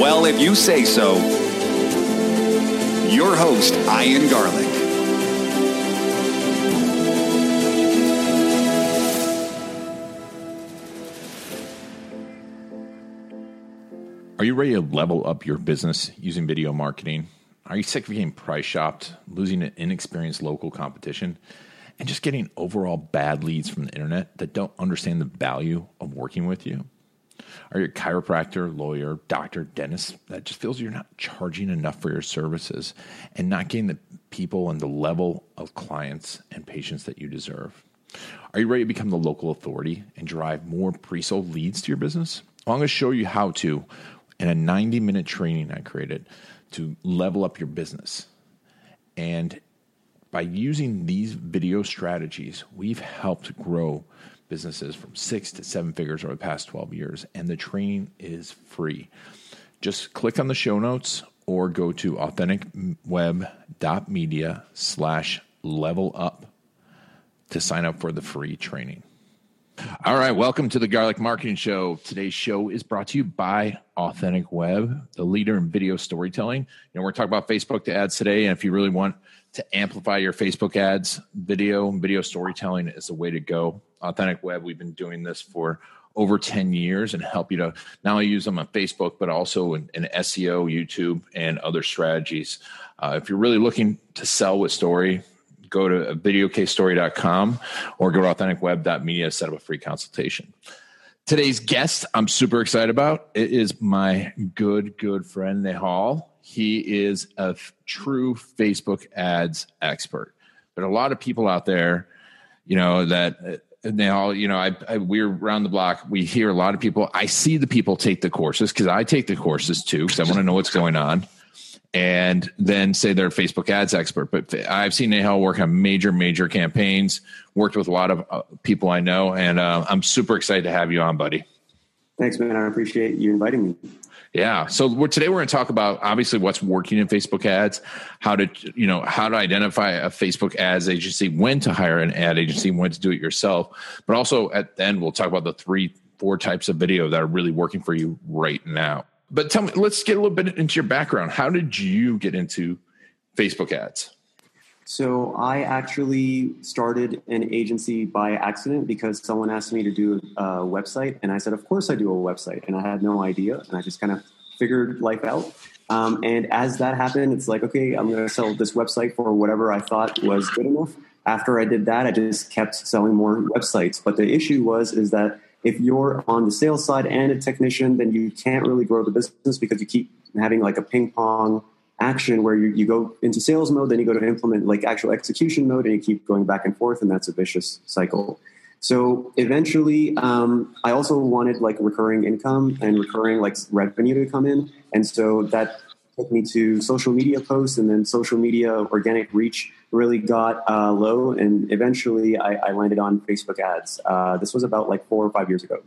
Well, if you say so, your host, Ian Garlic. Are you ready to level up your business using video marketing? Are you sick of getting price shopped, losing to inexperienced local competition, and just getting overall bad leads from the internet that don't understand the value of working with you? Are you a chiropractor, lawyer, doctor, dentist that just feels you're not charging enough for your services and not getting the people and the level of clients and patients that you deserve? Are you ready to become the local authority and drive more pre sold leads to your business? I'm going to show you how to in a 90 minute training I created to level up your business. And by using these video strategies, we've helped grow businesses from six to seven figures over the past 12 years. And the training is free. Just click on the show notes or go to authenticweb.media slash level up to sign up for the free training. All right, welcome to the Garlic Marketing Show. Today's show is brought to you by Authentic Web, the leader in video storytelling. You know, we're talking about Facebook to ads today, and if you really want to amplify your Facebook ads, video and video storytelling is the way to go. Authentic Web, we've been doing this for over 10 years and help you to not only use them on Facebook, but also in, in SEO, YouTube, and other strategies. Uh, if you're really looking to sell with story, go to videocasestory.com or go to authenticweb.media set up a free consultation. Today's guest, I'm super excited about. It is my good, good friend, Nehal. He is a f- true Facebook ads expert. But a lot of people out there, you know, that they all, you know, I, I we're around the block. We hear a lot of people. I see the people take the courses because I take the courses too because I want to know what's going on and then say they're a Facebook ads expert. But I've seen Nehal work on major, major campaigns, worked with a lot of uh, people I know, and uh, I'm super excited to have you on, buddy. Thanks, man. I appreciate you inviting me. Yeah. So we're, today we're going to talk about obviously what's working in Facebook ads, how to you know how to identify a Facebook ads agency, when to hire an ad agency, when to do it yourself, but also at the end we'll talk about the three, four types of video that are really working for you right now. But tell me, let's get a little bit into your background. How did you get into Facebook ads? So I actually started an agency by accident because someone asked me to do a website, and I said, "Of course I do a website," and I had no idea, and I just kind of figured life out. Um, and as that happened, it's like, okay, I'm going to sell this website for whatever I thought was good enough. After I did that, I just kept selling more websites. But the issue was is that if you're on the sales side and a technician, then you can't really grow the business because you keep having like a ping pong action where you, you go into sales mode, then you go to implement like actual execution mode, and you keep going back and forth, and that's a vicious cycle. So eventually, um, I also wanted like recurring income and recurring like revenue to come in, and so that took me to social media posts, and then social media organic reach really got uh, low, and eventually I, I, landed on Facebook ads. Uh, this was about like four or five years ago.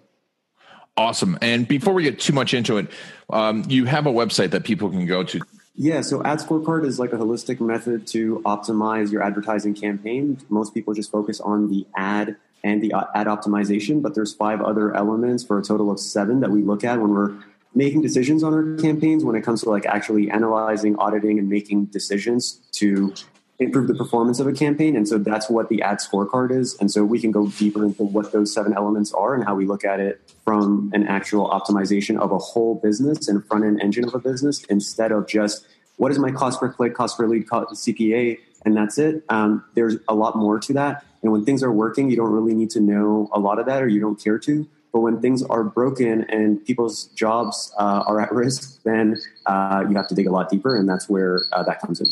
Awesome. And before we get too much into it, um, you have a website that people can go to. Yeah, so Ad Scorecard is like a holistic method to optimize your advertising campaign. Most people just focus on the ad and the uh, ad optimization, but there's five other elements for a total of seven that we look at when we're making decisions on our campaigns when it comes to like actually analyzing, auditing, and making decisions to improve the performance of a campaign. And so that's what the ad scorecard is. And so we can go deeper into what those seven elements are and how we look at it from an actual optimization of a whole business and front end engine of a business instead of just what is my cost per click, cost per lead, cost CPA, and that's it. Um, there's a lot more to that. And when things are working, you don't really need to know a lot of that or you don't care to. But when things are broken and people's jobs uh, are at risk, then uh, you have to dig a lot deeper. And that's where uh, that comes in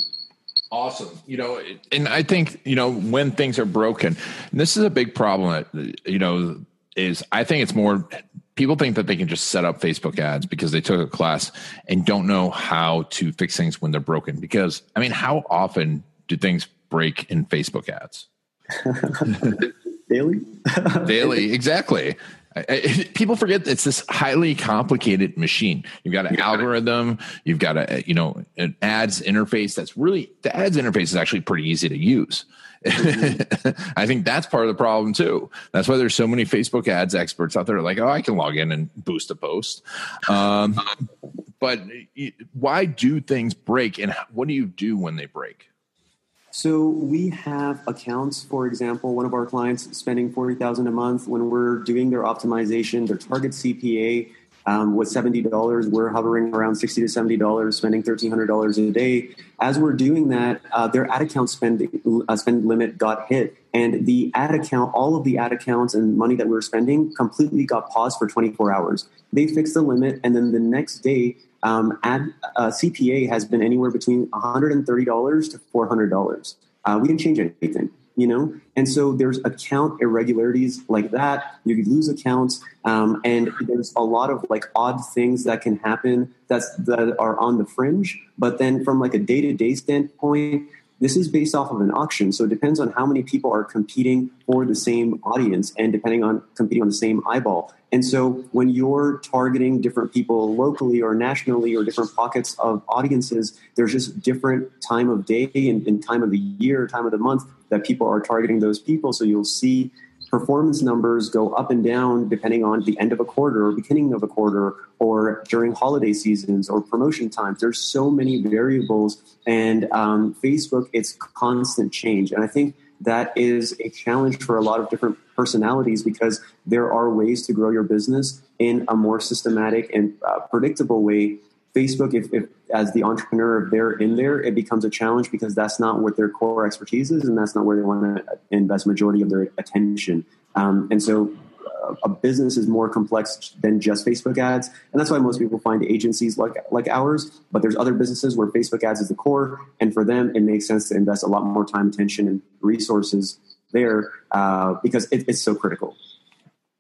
awesome you know and i think you know when things are broken this is a big problem you know is i think it's more people think that they can just set up Facebook ads because they took a class and don't know how to fix things when they're broken. Because, I mean, how often do things break in Facebook ads? Daily? Daily, exactly. people forget it's this highly complicated machine. You've got an algorithm, you've got a you know an ads interface that's really the ads interface is actually pretty easy to use. I think that's part of the problem too. That's why there's so many Facebook ads experts out there like, oh, I can log in and boost a post. Um, but why do things break, and what do you do when they break? So we have accounts, for example, one of our clients spending 40,000 a month when we're doing their optimization, their target CPA um, was $70. We're hovering around 60 to $70, spending $1,300 a day. As we're doing that, uh, their ad account spend, uh, spend limit got hit. And the ad account, all of the ad accounts and money that we were spending completely got paused for 24 hours. They fixed the limit, and then the next day, um, ad uh, CPA has been anywhere between $130 to $400. Uh, we didn't change anything you know and so there's account irregularities like that you lose accounts um, and there's a lot of like odd things that can happen that's that are on the fringe but then from like a day-to-day standpoint this is based off of an auction so it depends on how many people are competing for the same audience and depending on competing on the same eyeball. And so when you're targeting different people locally or nationally or different pockets of audiences there's just different time of day and, and time of the year time of the month that people are targeting those people. So you'll see performance numbers go up and down depending on the end of a quarter or beginning of a quarter or during holiday seasons or promotion times. There's so many variables, and um, Facebook, it's constant change. And I think that is a challenge for a lot of different personalities because there are ways to grow your business in a more systematic and uh, predictable way Facebook, if, if, as the entrepreneur, if they're in there, it becomes a challenge because that's not what their core expertise is, and that's not where they want to invest majority of their attention. Um, and so, uh, a business is more complex than just Facebook ads, and that's why most people find agencies like like ours. But there's other businesses where Facebook ads is the core, and for them, it makes sense to invest a lot more time, attention, and resources there uh, because it, it's so critical.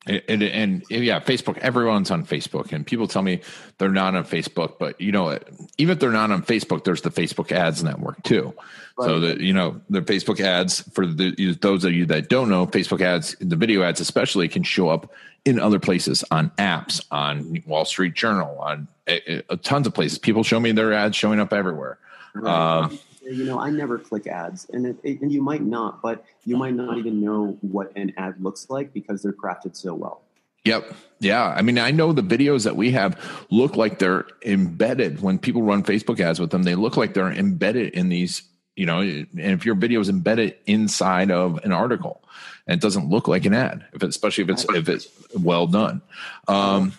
And, and, yeah, Facebook. Everyone's on Facebook, and people tell me they're not on Facebook. But you know, even if they're not on Facebook, there's the Facebook Ads network too. Right. So that you know, the Facebook ads for the, those of you that don't know, Facebook ads, the video ads especially, can show up in other places on apps, on Wall Street Journal, on uh, tons of places. People show me their ads showing up everywhere. Right. Um, you know, I never click ads, and it, it, and you might not, but you might not even know what an ad looks like because they're crafted so well. Yep. Yeah. I mean, I know the videos that we have look like they're embedded when people run Facebook ads with them. They look like they're embedded in these, you know, and if your video is embedded inside of an article and it doesn't look like an ad, if it, especially if it's, if it's well done. Um,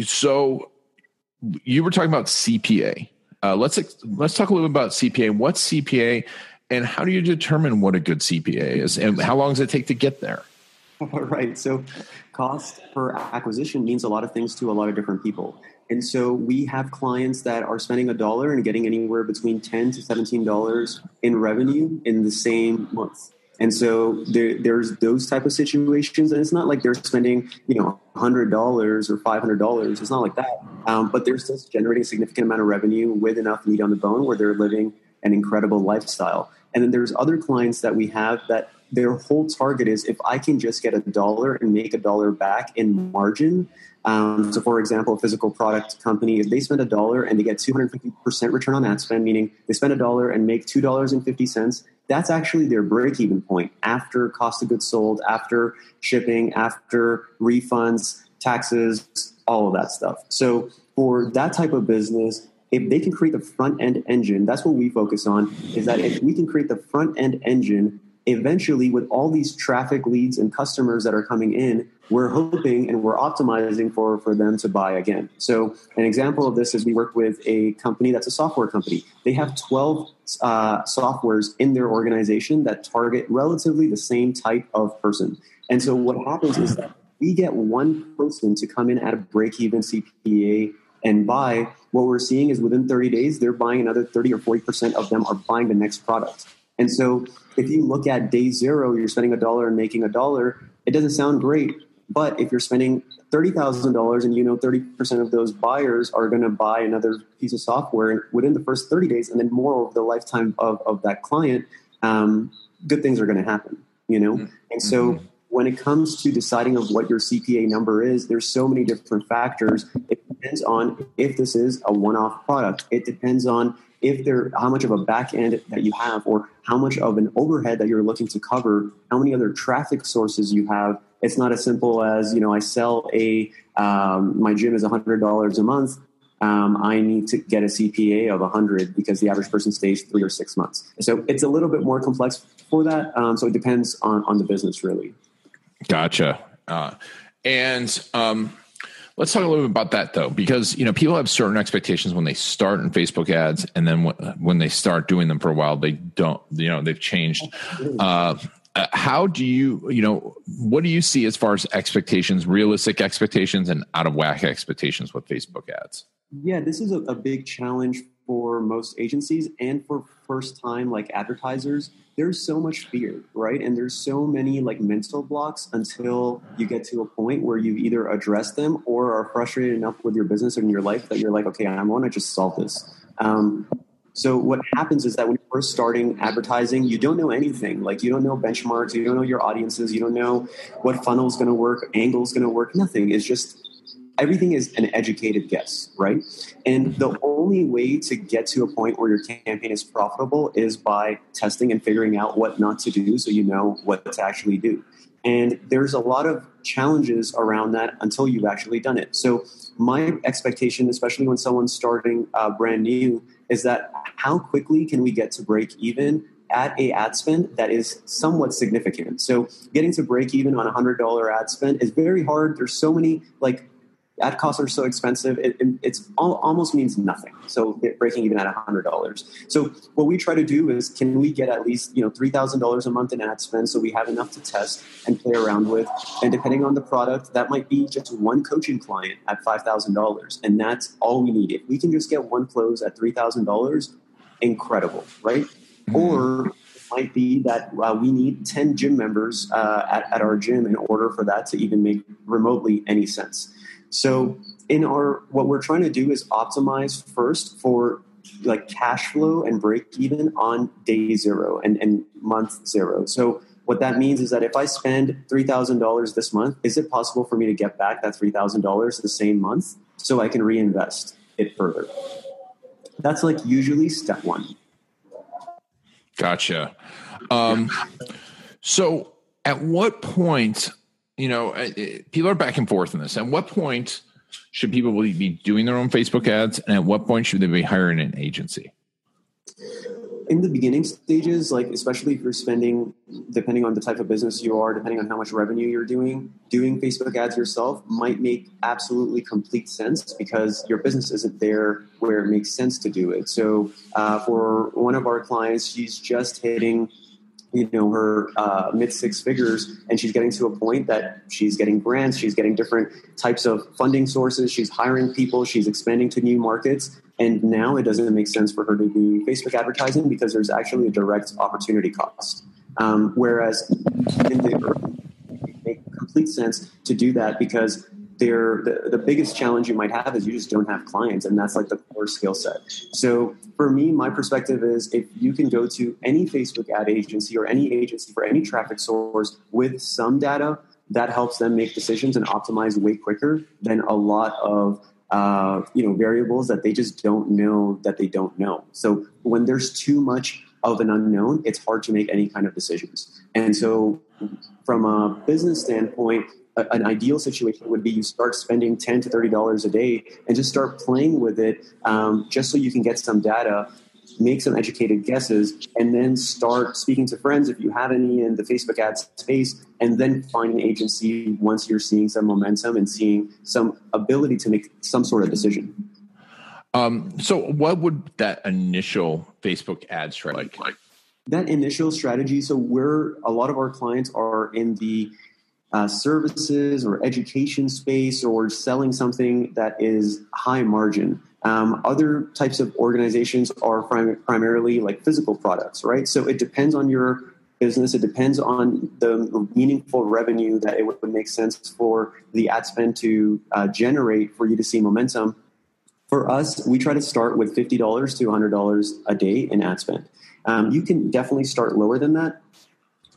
so you were talking about CPA. Uh, let's let's talk a little bit about CPA. What's CPA, and how do you determine what a good CPA is, and how long does it take to get there? Right. So, cost per acquisition means a lot of things to a lot of different people. And so we have clients that are spending a dollar and getting anywhere between ten to seventeen dollars in revenue in the same month. And so there, there's those type of situations, and it's not like they're spending, you know, hundred dollars or five hundred dollars. It's not like that. Um, but they're still generating a significant amount of revenue with enough meat on the bone where they're living an incredible lifestyle. And then there's other clients that we have that their whole target is if I can just get a dollar and make a dollar back in margin. Um, so, for example, a physical product company, if they spend a dollar and they get 250% return on that spend, meaning they spend a dollar and make $2.50, that's actually their break even point after cost of goods sold, after shipping, after refunds, taxes, all of that stuff. So for that type of business, if they can create the front end engine, that's what we focus on, is that if we can create the front end engine eventually with all these traffic leads and customers that are coming in we're hoping and we're optimizing for for them to buy again. So an example of this is we work with a company that's a software company. They have 12 uh, softwares in their organization that target relatively the same type of person. And so what happens is that we get one person to come in at a break even cpa and buy. What we're seeing is within 30 days they're buying another 30 or 40% of them are buying the next product and so if you look at day zero, you're spending a dollar and making a dollar, it doesn't sound great. But if you're spending $30,000 and you know 30% of those buyers are going to buy another piece of software within the first 30 days and then more over the lifetime of, of that client, um, good things are going to happen, you know? Mm-hmm. And so mm-hmm. when it comes to deciding of what your CPA number is, there's so many different factors. It depends on if this is a one-off product. It depends on if there how much of a back end that you have or how much of an overhead that you're looking to cover how many other traffic sources you have. It's not as simple as you know i sell a um, my gym is $100 a month. Um, i need to get a cpa of 100 because the average person stays three or six months. So it's a little bit more complex for that. Um, so it depends on on the business really. Gotcha. Uh, and um, Let's talk a little bit about that though, because you know people have certain expectations when they start in Facebook ads, and then when they start doing them for a while, they don't. You know, they've changed. Uh, uh, how do you, you know, what do you see as far as expectations, realistic expectations, and out of whack expectations with Facebook ads? Yeah, this is a, a big challenge for most agencies and for first time like advertisers there's so much fear right and there's so many like mental blocks until you get to a point where you either address them or are frustrated enough with your business and your life that you're like okay i want to just solve this um, so what happens is that when you're first starting advertising, you don't know anything. Like you don't know benchmarks, you don't know your audiences, you don't know what funnel is going to work, angle is going to work. Nothing. It's just everything is an educated guess, right? And the only way to get to a point where your campaign is profitable is by testing and figuring out what not to do so you know what to actually do. And there's a lot of challenges around that until you've actually done it. So, my expectation, especially when someone's starting uh, brand new, is that how quickly can we get to break even at a ad spend that is somewhat significant. So getting to break even on a hundred dollar ad spend is very hard. There's so many like ad costs are so expensive it, it it's almost means nothing. So breaking even at $100 so what we try to do is can we get at least you know $3000 a month in ad spend so we have enough to test and play around with? And depending on the product that might be just one coaching client at $5000 and that's all we need. If we can just get one close at $3000 incredible right? Mm-hmm. or might be that uh, we need 10 gym members uh, at, at our gym in order for that to even make remotely any sense so in our what we're trying to do is optimize first for like cash flow and break even on day zero and, and month zero. So what that means is that if I spend three thousand dollars this month, is it possible for me to get back that three thousand dollars the same month so I can reinvest it further? That's like usually step one. Gotcha. Um, so at what point you know, people are back and forth in this. At what point should people be doing their own Facebook ads, and at what point should they be hiring an agency? In the beginning stages, like especially if you're spending, depending on the type of business you are, depending on how much revenue you're doing, doing Facebook ads yourself might make absolutely complete sense because your business isn't there where it makes sense to do it. So, uh, for one of our clients, she's just hitting you know her uh, mid six figures and she's getting to a point that she's getting grants she's getting different types of funding sources she's hiring people she's expanding to new markets and now it doesn't make sense for her to do facebook advertising because there's actually a direct opportunity cost. Um, whereas in the early it make complete sense to do that because the, the biggest challenge you might have is you just don't have clients and that's like the core skill set. So for me my perspective is if you can go to any facebook ad agency or any agency for any traffic source with some data that helps them make decisions and optimize way quicker than a lot of uh, you know variables that they just don't know that they don't know. So when there's too much of an unknown it's hard to make any kind of decisions. And so from a business standpoint an ideal situation would be you start spending 10 to 30 dollars a day and just start playing with it um, just so you can get some data make some educated guesses and then start speaking to friends if you have any in the facebook ad space and then find an agency once you're seeing some momentum and seeing some ability to make some sort of decision um, so what would that initial facebook ad strategy like that initial strategy so we're a lot of our clients are in the uh, services or education space or selling something that is high margin. Um, other types of organizations are prim- primarily like physical products, right? So it depends on your business. It depends on the meaningful revenue that it would make sense for the ad spend to uh, generate for you to see momentum. For us, we try to start with $50 to $100 a day in ad spend. Um, you can definitely start lower than that.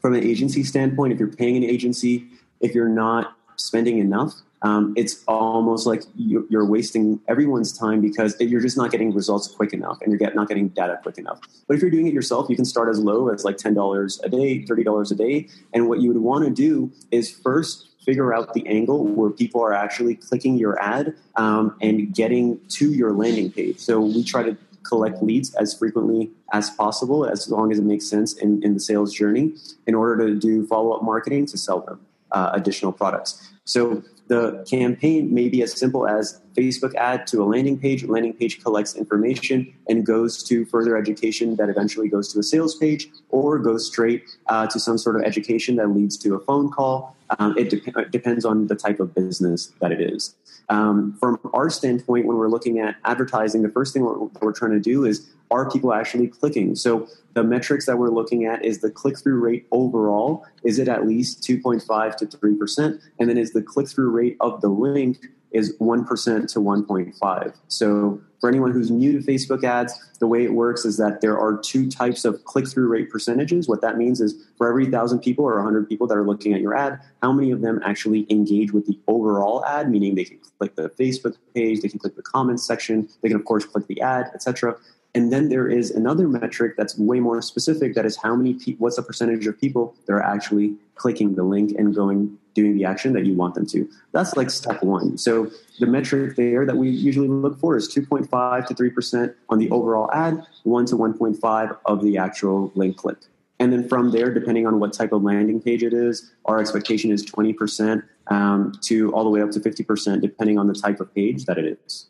From an agency standpoint, if you're paying an agency, if you're not spending enough, um, it's almost like you're wasting everyone's time because you're just not getting results quick enough and you're not getting data quick enough. But if you're doing it yourself, you can start as low as like $10 a day, $30 a day. And what you would want to do is first figure out the angle where people are actually clicking your ad um, and getting to your landing page. So we try to collect leads as frequently as possible, as long as it makes sense in, in the sales journey, in order to do follow up marketing to sell them uh, additional products. So the campaign may be as simple as Facebook ad to a landing page. Landing page collects information and goes to further education that eventually goes to a sales page or goes straight uh, to some sort of education that leads to a phone call. Um, it, de- depends on the type of business that it is. Um, from our standpoint, when we're looking at advertising, the first thing we're, we're trying to do is are people actually clicking? So the metrics that we're looking at is the click through rate overall. Is it at least 2.5 to 3%? And then is the click through rate of the link is 1% to 1.5. So for anyone who's new to Facebook ads, the way it works is that there are two types of click through rate percentages. What that means is for every 1,000 people or 100 people that are looking at your ad, how many of them actually engage with the overall ad, meaning they can click the Facebook page, they can click the comments section, they can, of course, click the ad, etc. And then there is another metric that's way more specific. That is how many pe- what's the percentage of people that are actually clicking the link and going doing the action that you want them to. That's like step one. So the metric there that we usually look for is 2.5 to 3% on the overall ad, 1 to 1.5 of the actual link click. And then from there, depending on what type of landing page it is, our expectation is 20% um, to all the way up to 50%, depending on the type of page that it is.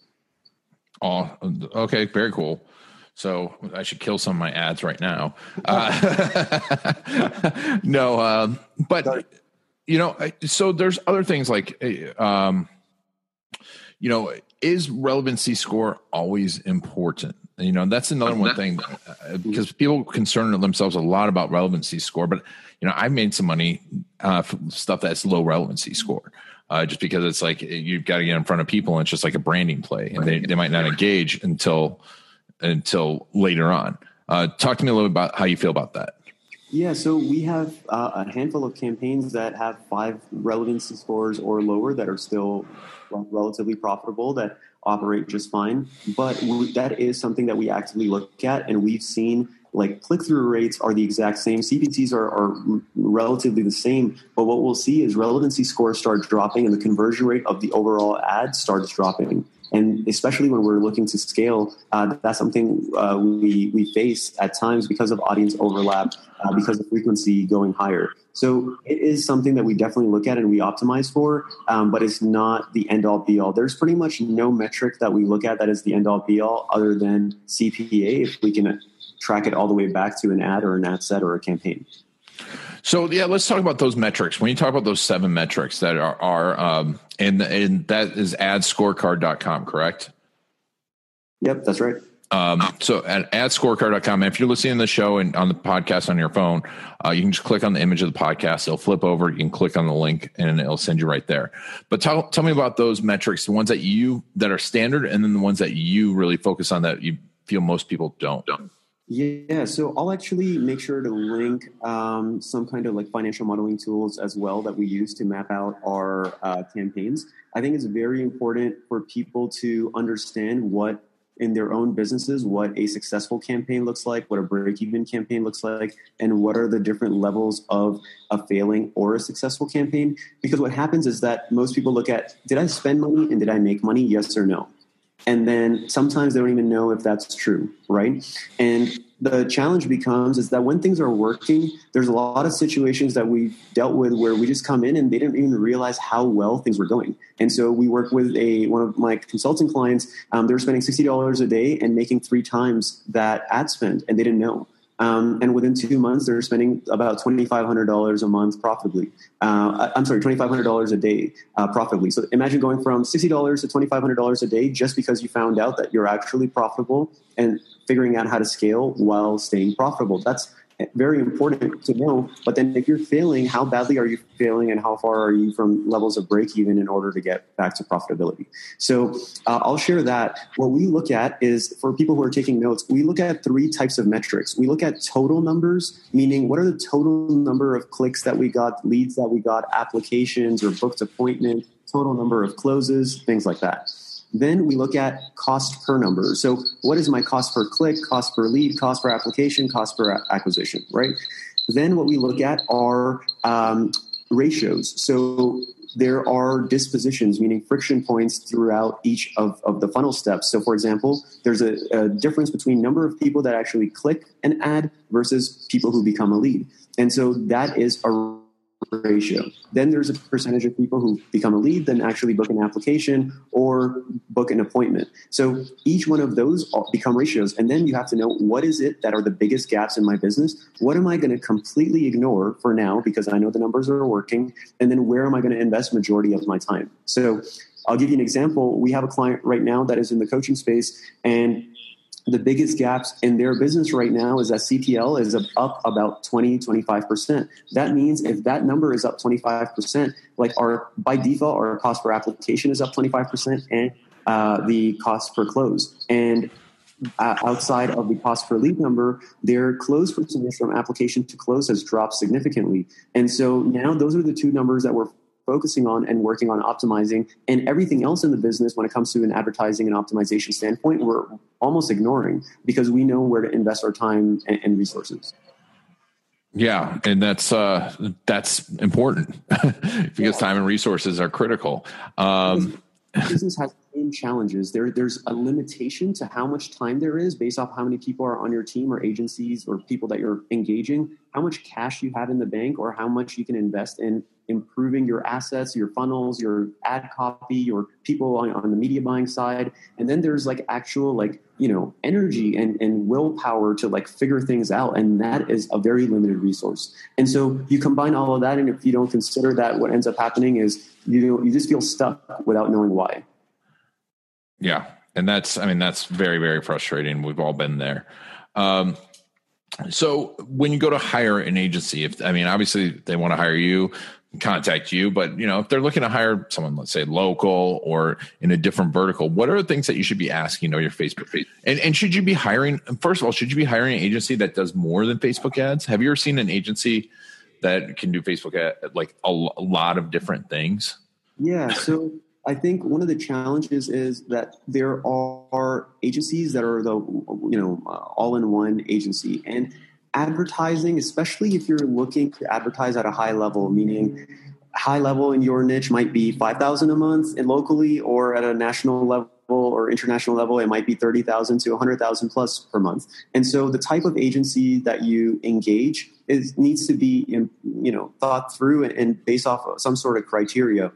Oh, okay. Very cool. So I should kill some of my ads right now. Uh, no, um, but you know, so there's other things like, eh, um, you know, is relevancy score always important? You know, that's another one thing uh, because people concern themselves a lot about relevancy score. But you know, I've made some money uh, stuff that's low relevancy score. Uh, just because it's like you've got to get in front of people and it's just like a branding play and they, they might not engage until until later on. Uh, talk to me a little bit about how you feel about that. Yeah, so we have uh, a handful of campaigns that have five relevancy scores or lower that are still relatively profitable that operate just fine. But we, that is something that we actively look at, and we've seen like click through rates are the exact same. CPCs are, are relatively the same, but what we'll see is relevancy scores start dropping, and the conversion rate of the overall ad starts dropping. And especially when we're looking to scale, uh, that's something uh, we, we face at times because of audience overlap, uh, because of frequency going higher. So it is something that we definitely look at and we optimize for, um, but it's not the end all be all. There's pretty much no metric that we look at that is the end all be all other than CPA if we can track it all the way back to an ad or an ad set or a campaign. So yeah, let's talk about those metrics. When you talk about those seven metrics that are, are um, and and that is adscorecard.com, correct? Yep, that's right. Um, so at adscorecard.com, if you're listening to the show and on the podcast on your phone, uh, you can just click on the image of the podcast. It'll flip over. You can click on the link and it'll send you right there. But tell, tell me about those metrics, the ones that you, that are standard and then the ones that you really focus on that you feel most people don't. don't. Yeah, so I'll actually make sure to link um, some kind of like financial modeling tools as well that we use to map out our uh, campaigns. I think it's very important for people to understand what in their own businesses what a successful campaign looks like, what a break even campaign looks like, and what are the different levels of a failing or a successful campaign. Because what happens is that most people look at did I spend money and did I make money? Yes or no? And then sometimes they don't even know if that's true right? And the challenge becomes is that when things are working there's a lot of situations that we've dealt with where we just come in and they didn't even realize how well things were going. And so we work with a one of my consulting clients um, they were spending $60 a day and making three times that ad spend and they didn't know um, and within two months, they're spending about $2,500 a month profitably. Uh, I'm sorry, $2,500 a day uh, profitably. So imagine going from $60 to $2,500 a day just because you found out that you're actually profitable and figuring out how to scale while staying profitable. That's very important to know. But then if you're failing, how badly are you failing and how far are you from levels of break even in order to get back to profitability? So uh, I'll share that. What we look at is for people who are taking notes, we look at three types of metrics. We look at total numbers, meaning what are the total number of clicks that we got, leads that we got, applications or booked appointments, total number of closes, things like that. Then we look at cost per number. So, what is my cost per click, cost per lead, cost per application, cost per acquisition, right? Then, what we look at are um, ratios. So, there are dispositions, meaning friction points throughout each of, of the funnel steps. So, for example, there's a, a difference between number of people that actually click an ad versus people who become a lead. And so, that is a ratio. Then there's a percentage of people who become a lead, then actually book an application or book an appointment. So each one of those become ratios. And then you have to know what is it that are the biggest gaps in my business? What am I going to completely ignore for now because I know the numbers are working? And then where am I going to invest majority of my time? So I'll give you an example. We have a client right now that is in the coaching space and the biggest gaps in their business right now is that CPL is up about 20, 25%. That means if that number is up 25%, like our, by default, our cost per application is up 25% and uh, the cost per close. And uh, outside of the cost per lead number, their close percentage from application to close has dropped significantly. And so now those are the two numbers that we're focusing on and working on optimizing and everything else in the business when it comes to an advertising and optimization standpoint we're almost ignoring because we know where to invest our time and, and resources yeah and that's uh that's important because yeah. time and resources are critical um business has same challenges. There, there's a limitation to how much time there is based off how many people are on your team or agencies or people that you're engaging, how much cash you have in the bank, or how much you can invest in improving your assets, your funnels, your ad copy, your people on, on the media buying side. And then there's like actual like, you know, energy and, and willpower to like figure things out. And that is a very limited resource. And so you combine all of that. And if you don't consider that, what ends up happening is you, you just feel stuck without knowing why. Yeah. And that's, I mean, that's very, very frustrating. We've all been there. Um, so when you go to hire an agency, if, I mean, obviously they want to hire you, contact you, but you know, if they're looking to hire someone, let's say local or in a different vertical, what are the things that you should be asking, you know, your Facebook? And, and should you be hiring, first of all, should you be hiring an agency that does more than Facebook ads? Have you ever seen an agency that can do Facebook ad, like a, a lot of different things? Yeah. So I think one of the challenges is that there are agencies that are the you know uh, all-in-one agency and advertising, especially if you're looking to advertise at a high level, meaning high level in your niche might be 5000 a month and locally or at a national level or international level it might be 30,000 to 100,000 plus per month. And so the type of agency that you engage is needs to be you know thought through and based off of some sort of criteria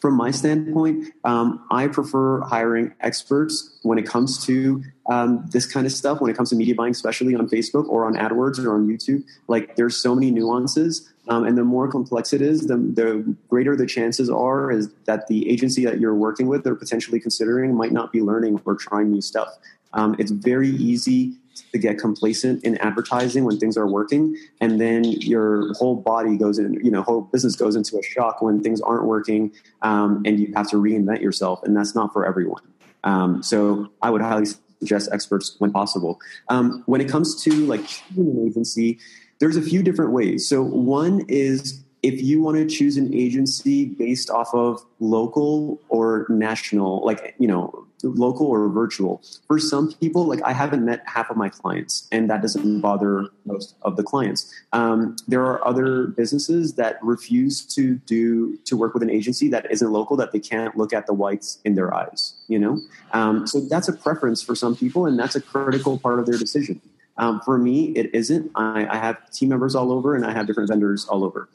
from my standpoint, um, I prefer hiring experts when it comes to um, this kind of stuff, when it comes to media buying, especially on Facebook or on AdWords or on YouTube. Like, there's so many nuances. Um, and the more complex it is, the, the greater the chances are is that the agency that you're working with or potentially considering might not be learning or trying new stuff. Um, it's very easy to get complacent in advertising when things are working and then your whole body goes in you know whole business goes into a shock when things aren't working um, and you have to reinvent yourself and that's not for everyone. Um, so i would highly suggest experts when possible. Um, when it comes to like agency there's a few different ways. So one is if you want to choose an agency based off of local or national like you know local or virtual. For some people, like I haven't met half of my clients, and that doesn't bother most of the clients. Um, there are other businesses that refuse to do to work with an agency that isn't local that they can't look at the whites in their eyes. You know, um, so that's a preference for some people, and that's a critical part of their decision. Um, for me, it isn't. I, I have team members all over, and I have different vendors all over.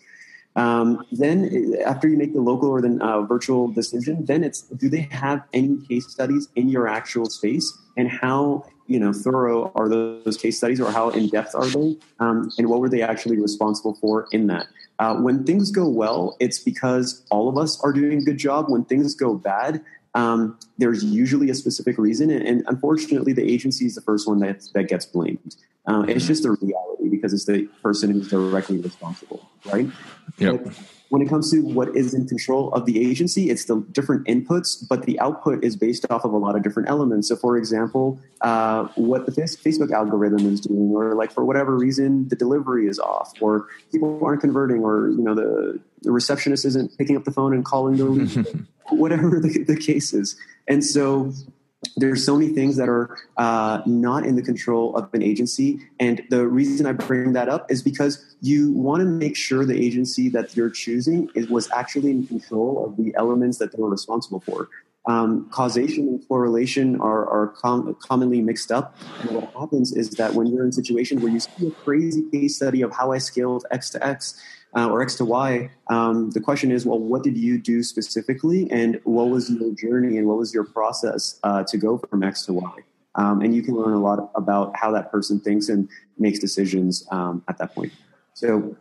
Um, then, after you make the local or the uh, virtual decision, then it's do they have any case studies in your actual space, and how you know thorough are those case studies, or how in depth are they, um, and what were they actually responsible for in that? Uh, when things go well, it's because all of us are doing a good job. When things go bad, um, there's usually a specific reason, and, and, unfortunately, the agency is the first one that that gets blamed. Uh, it's just a reality. because it's the person who's directly responsible, right? Yep. But when it comes to what is in control of the agency, it's the different inputs, but the output is based off of a lot of different elements. So, for example, uh, what the Facebook algorithm is doing, or like for whatever reason, the delivery is off, or people aren't converting, or you know the, the receptionist isn't picking up the phone and calling the lead, whatever the, the case is. And so there's so many things that are uh, not in the control of an agency. And the reason i bring that up is because you want to make sure the agency that you're choosing is, was actually in control of the elements that they were responsible for. Um, causation and correlation are, are com- commonly mixed up. And what happens is that when you're in situations where you see a crazy case study of how i scaled x to x uh, or X to Y, um, the question is, well, what did you do specifically, and what was your journey, and what was your process uh, to go from X to Y? Um, and you can learn a lot about how that person thinks and makes decisions um, at that point. So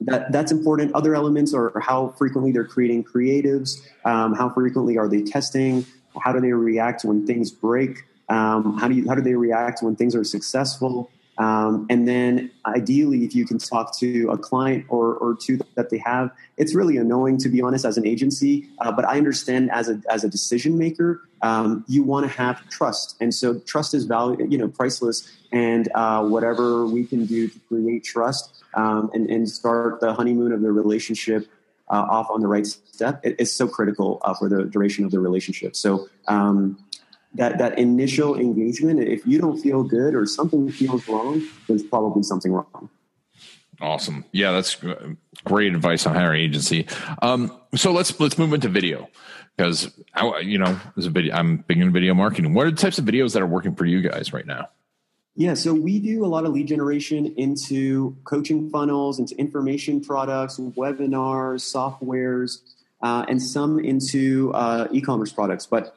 that that's important. Other elements are how frequently they're creating creatives, um, how frequently are they testing, how do they react when things break, um, how do you, how do they react when things are successful. Um, and then ideally, if you can talk to a client or, or two that they have, it's really annoying to be honest as an agency. Uh, but I understand as a, as a decision maker, um, you want to have trust. And so trust is value, you know, priceless. And uh, whatever we can do to create trust um, and, and start the honeymoon of the relationship uh, off on the right step is so critical uh, for the duration of the relationship. So, um, that that initial engagement if you don't feel good or something feels wrong there's probably something wrong. Awesome. Yeah that's great advice on hiring agency. Um, so let's let's move into video because I, you know as a video i'm big in video marketing. What are the types of videos that are working for you guys right now? Yeah, so we do a lot of lead generation into coaching funnels, into information products, webinars, softwares, uh, and some into uh, e-commerce products. But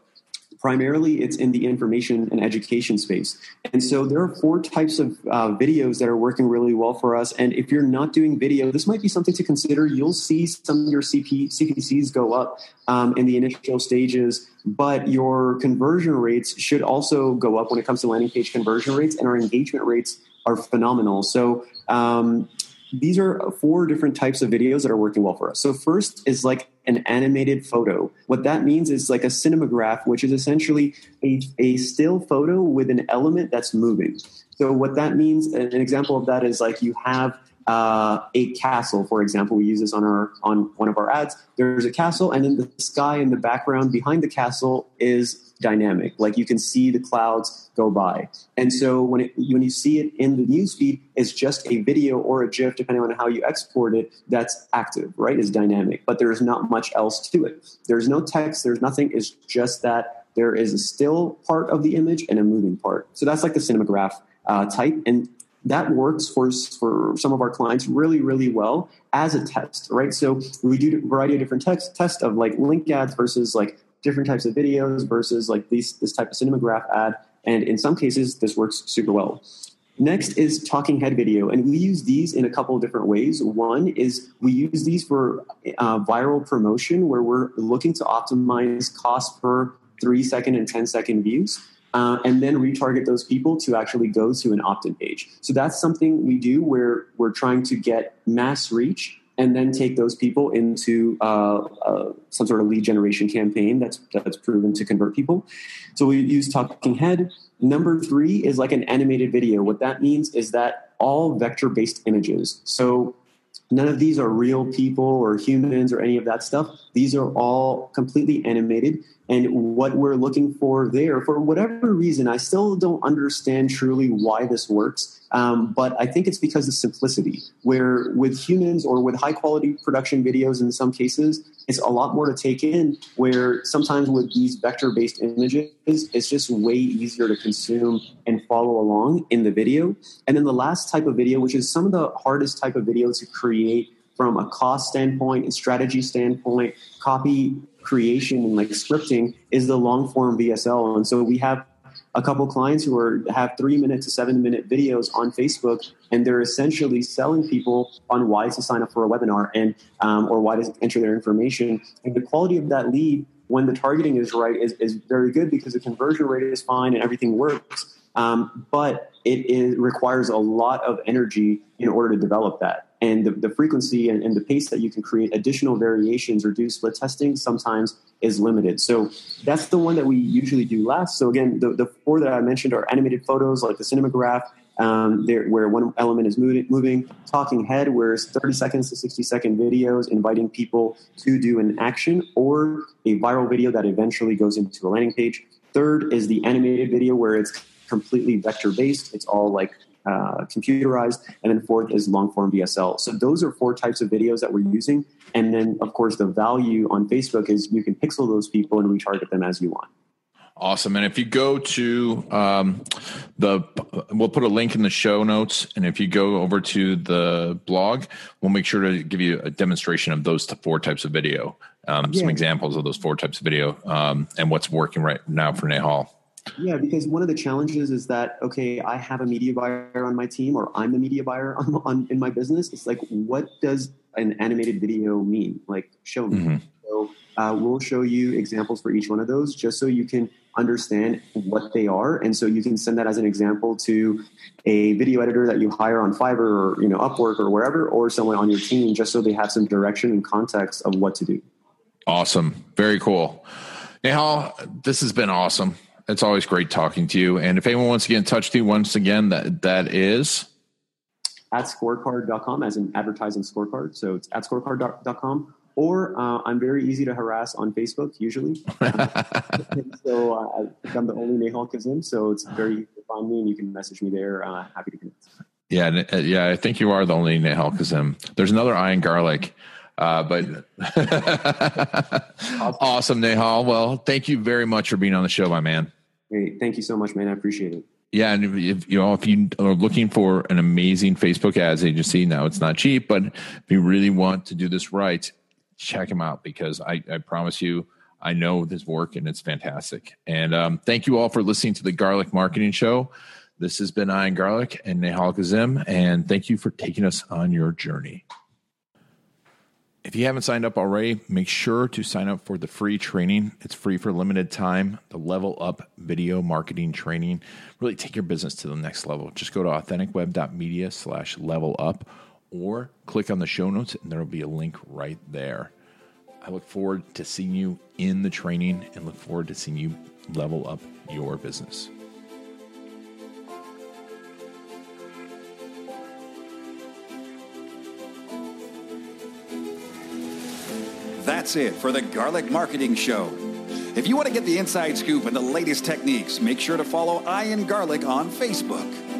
primarily it's in the information and education space. And so there are four types of uh, videos that are working really well for us. And if you're not doing video, this might be something to consider. You'll see some of your CP, CPCs go up um, in the initial stages, but your conversion rates should also go up when it comes to landing page conversion rates, and our engagement rates are phenomenal. So um, these are four different types of videos that are working well for us. So first is like an animated photo. What that means is like a cinemagraph, which is essentially a, a still photo with an element that's moving. So what that means, an example of that is like you have uh, a castle, for example. We use this on our on one of our ads. There's a castle, and then the sky in the background behind the castle is dynamic. Like you can see the clouds go by. And so when it, when you see it in the newsfeed, it's just a video or a GIF, depending on how you export it, that's active, right? Is dynamic, but there is not much else to it. There's no text. There's nothing. It's just that there is a still part of the image and a moving part. So that's like the cinemagraph uh, type, and that works for for some of our clients really really well as a test right so we do a variety of different tests test of like link ads versus like different types of videos versus like these, this type of cinemagraph ad. And in some cases, this works super well. Next is talking head video, and we use these in a couple of different ways. One is we use these for uh, viral promotion, where we're looking to optimize cost per three second and 10 second views. Uh, and then retarget those people to actually go to an opt-in page. So that's something we do where we're trying to get mass reach and then take those people into uh, uh, some sort of lead generation campaign that's that's proven to convert people. So we use Talking Head. Number three is like an animated video. What that means is that all vector based images. So none of these are real people or humans or any of that stuff. These are all completely animated. And what we're looking for there, for whatever reason, I still don't understand truly why this works um, but I think it's because of simplicity, where with humans or with high quality production videos in some cases, it's a lot more to take in. Where sometimes with these vector based images, it's just way easier to consume and follow along in the video. And then the last type of video, which is some of the hardest type of videos to create from a cost standpoint and strategy standpoint, copy creation and like scripting is the long form VSL. And so we have a couple clients who are have three minute to seven minute videos on Facebook, and they're essentially selling people on why to sign up for a webinar and um, or why to enter their information. And the quality of that lead, when the targeting is right, is, is very good because the conversion rate is fine and everything works. Um, but it, requires a lot of energy in order to develop that. And the, the frequency and, and, the pace that you can create additional variations or do split testing sometimes is limited. So that's the one that we usually do last. So again, the, the four that I mentioned are animated photos like the cinemagraph, um, where one element is moving, moving, talking head, where it's 30 seconds to 60 second videos inviting people to do an action or a viral video that eventually goes into a landing page. Third is the animated video where it's completely vector based. It's all like uh, computerized. And then fourth is long form VSL. So those are four types of videos that we're using. And then, of course, the value on Facebook is you can pixel those people and retarget them as you want. Awesome. And if you go to um, the, we'll put a link in the show notes. And if you go over to the blog, we'll make sure to give you a demonstration of those four types of video, um, yeah. some examples of those four types of video, um, and what's working right now for Nehal. Yeah, because one of the challenges is that okay, I have a media buyer on my team, or I'm the media buyer on, on in my business. It's like, what does an animated video mean? Like, show me. Mm-hmm. So uh, we'll show you examples for each one of those, just so you can understand what they are, and so you can send that as an example to a video editor that you hire on Fiverr or you know Upwork or wherever, or someone on your team, just so they have some direction and context of what to do. Awesome, very cool. Nehal, this has been awesome. It's always great talking to you. And if anyone wants to get in touch with you, once again, that that is at scorecard.com as an advertising scorecard. So it's adscorecard.com. Or uh, I'm very easy to harass on Facebook usually. so uh, I'm the only Nehal Kazim. So it's very easy to find me and you can message me there. Uh, happy to connect. Yeah, uh, yeah, I think you are the only Nehal Kazim. There's another Ian Garlic. Uh, but awesome, Nehal. Well, thank you very much for being on the show, my man. Great. Thank you so much, man. I appreciate it. Yeah, and if you know if you are looking for an amazing Facebook ads agency, now it's not cheap, but if you really want to do this right, check them out because I, I promise you, I know this work and it's fantastic. And um, thank you all for listening to the Garlic Marketing Show. This has been Ian Garlic and Nehal Kazim, and thank you for taking us on your journey. If you haven't signed up already, make sure to sign up for the free training. It's free for limited time. The Level Up Video Marketing Training. Really take your business to the next level. Just go to authenticweb.media slash level up or click on the show notes and there will be a link right there. I look forward to seeing you in the training and look forward to seeing you level up your business. That's it for the Garlic Marketing Show. If you want to get the inside scoop and the latest techniques, make sure to follow I Ian Garlic on Facebook.